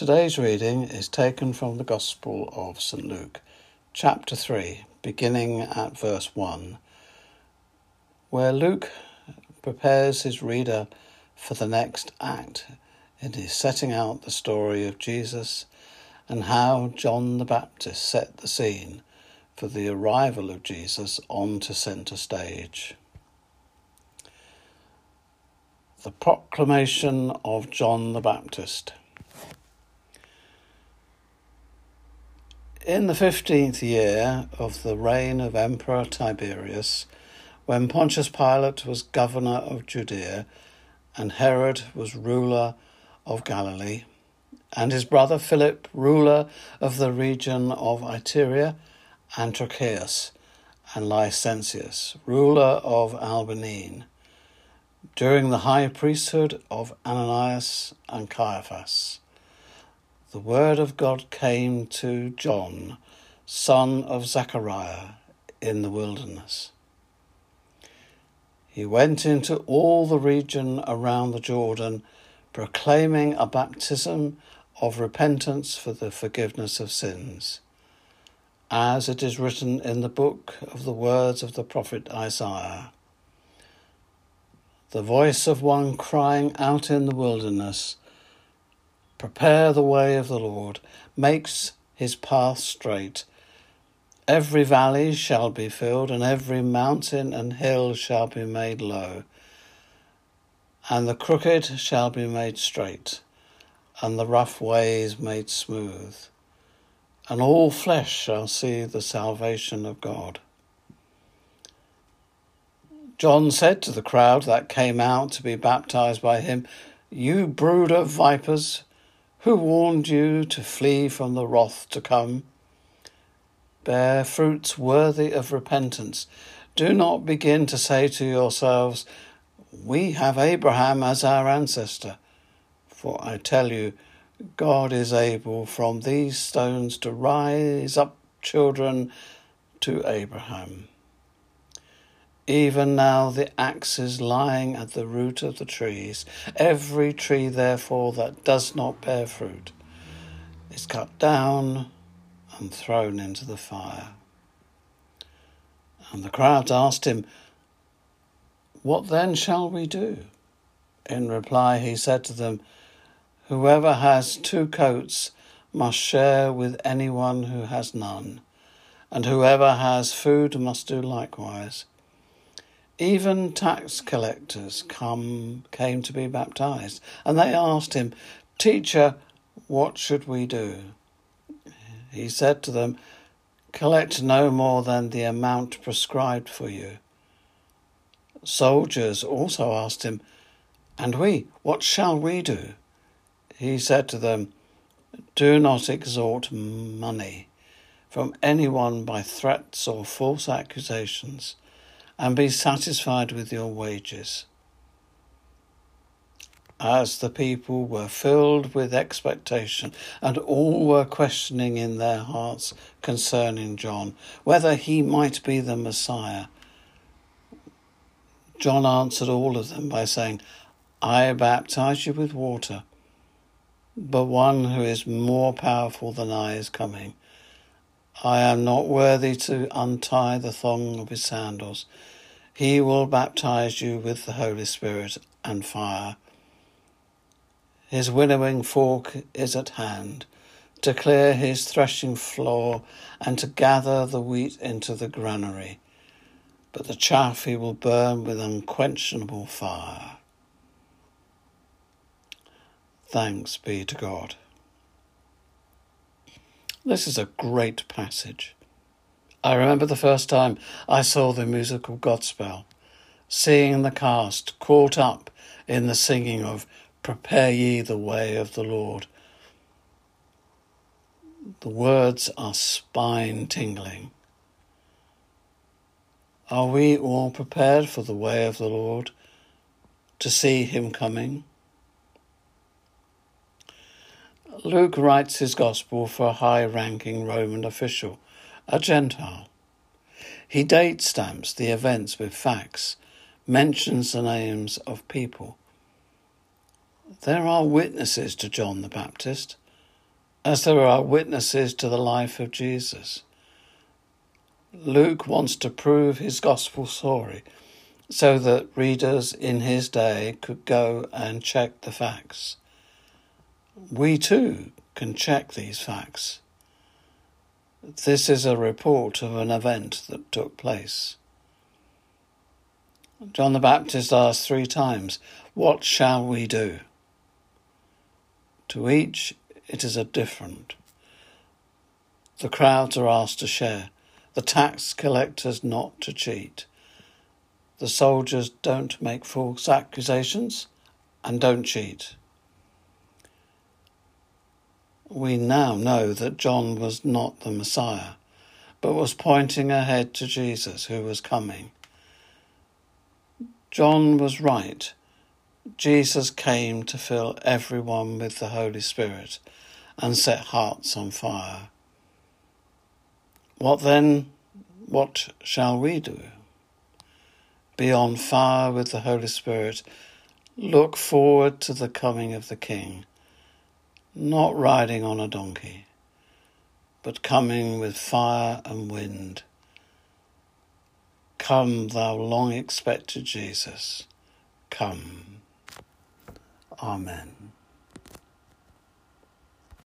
Today's reading is taken from the Gospel of St. Luke, chapter 3, beginning at verse 1, where Luke prepares his reader for the next act in his setting out the story of Jesus and how John the Baptist set the scene for the arrival of Jesus onto centre stage. The proclamation of John the Baptist. In the fifteenth year of the reign of Emperor Tiberius, when Pontius Pilate was governor of Judea, and Herod was ruler of Galilee, and his brother Philip, ruler of the region of Iturea, Antiochus, and Lysanias, ruler of Abilene, during the high priesthood of Ananias and Caiaphas. The word of God came to John, son of Zechariah, in the wilderness. He went into all the region around the Jordan, proclaiming a baptism of repentance for the forgiveness of sins, as it is written in the book of the words of the prophet Isaiah the voice of one crying out in the wilderness, Prepare the way of the Lord, makes his path straight. Every valley shall be filled, and every mountain and hill shall be made low, and the crooked shall be made straight, and the rough ways made smooth, and all flesh shall see the salvation of God. John said to the crowd that came out to be baptized by him, You brood of vipers, who warned you to flee from the wrath to come? Bear fruits worthy of repentance. Do not begin to say to yourselves, We have Abraham as our ancestor. For I tell you, God is able from these stones to rise up children to Abraham. Even now the axe is lying at the root of the trees. Every tree, therefore, that does not bear fruit is cut down and thrown into the fire. And the crowd asked him, What then shall we do? In reply, he said to them, Whoever has two coats must share with anyone who has none, and whoever has food must do likewise. Even tax collectors come came to be baptized, and they asked him, Teacher, what should we do? He said to them, Collect no more than the amount prescribed for you. Soldiers also asked him, And we, what shall we do? He said to them, Do not extort money from anyone by threats or false accusations and be satisfied with your wages. As the people were filled with expectation, and all were questioning in their hearts concerning John, whether he might be the Messiah, John answered all of them by saying, I baptize you with water, but one who is more powerful than I is coming. I am not worthy to untie the thong of his sandals. He will baptize you with the Holy Spirit and fire. His winnowing fork is at hand to clear his threshing floor and to gather the wheat into the granary, but the chaff he will burn with unquenchable fire. Thanks be to God. This is a great passage. I remember the first time I saw the musical Godspell, seeing the cast caught up in the singing of Prepare ye the way of the Lord. The words are spine tingling. Are we all prepared for the way of the Lord, to see him coming? Luke writes his gospel for a high ranking Roman official a Gentile. He date stamps the events with facts, mentions the names of people. There are witnesses to John the Baptist, as there are witnesses to the life of Jesus. Luke wants to prove his gospel story so that readers in his day could go and check the facts. We too can check these facts. This is a report of an event that took place. John the Baptist asked three times, What shall we do? To each, it is a different. The crowds are asked to share, the tax collectors not to cheat. The soldiers don't make false accusations and don't cheat. We now know that John was not the Messiah, but was pointing ahead to Jesus who was coming. John was right. Jesus came to fill everyone with the Holy Spirit and set hearts on fire. What then? What shall we do? be on fire with the Holy Spirit, look forward to the coming of the King, not riding on a donkey, but coming with fire and wind. Come, thou long expected Jesus, come. Amen.